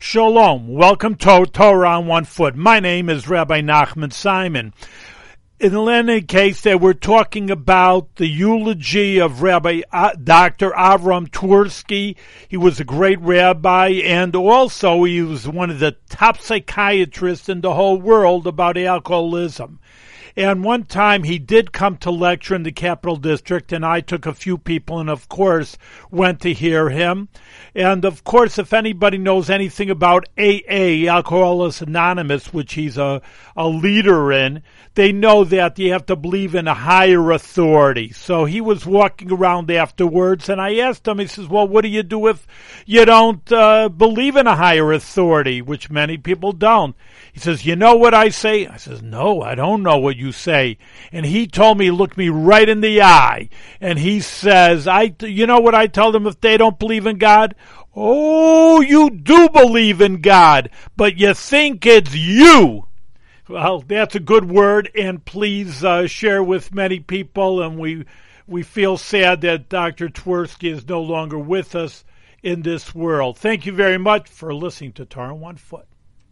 Shalom. Welcome to Torah on One Foot. My name is Rabbi Nachman Simon. In the any case, they were talking about the eulogy of Rabbi uh, Dr. Avram Twerski. He was a great rabbi, and also he was one of the top psychiatrists in the whole world about alcoholism. And one time he did come to lecture in the Capital District, and I took a few people and, of course, went to hear him. And, of course, if anybody knows anything about AA, Alcoholics Anonymous, which he's a, a leader in, they know that you have to believe in a higher authority. So he was walking around afterwards, and I asked him, he says, Well, what do you do if you don't uh, believe in a higher authority, which many people don't? He says, You know what I say? I says, No, I don't know what you say. And he told me, looked me right in the eye, and he says, I, You know what I tell them if they don't believe in God? Oh, you do believe in God, but you think it's you. Well, that's a good word, and please uh, share with many people. And we we feel sad that Dr. Twerski is no longer with us in this world. Thank you very much for listening to Torah One Foot.